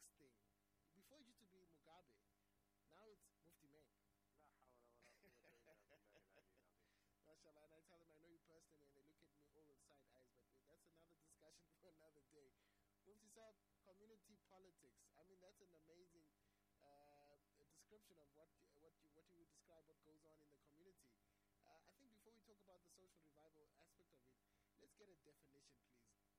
next thing. Before it used to be Mugabe. Now it's Mufti Menk. MashaAllah, and I tell them I know you personally, and they look at me all with side eyes, but that's another discussion for another day. Mufti Saab, community politics. I mean, that's an amazing uh, description of what, what, you, what you would describe what goes on in the community. Uh, I think before we talk about the social revival aspect of it, let's get a definition, please.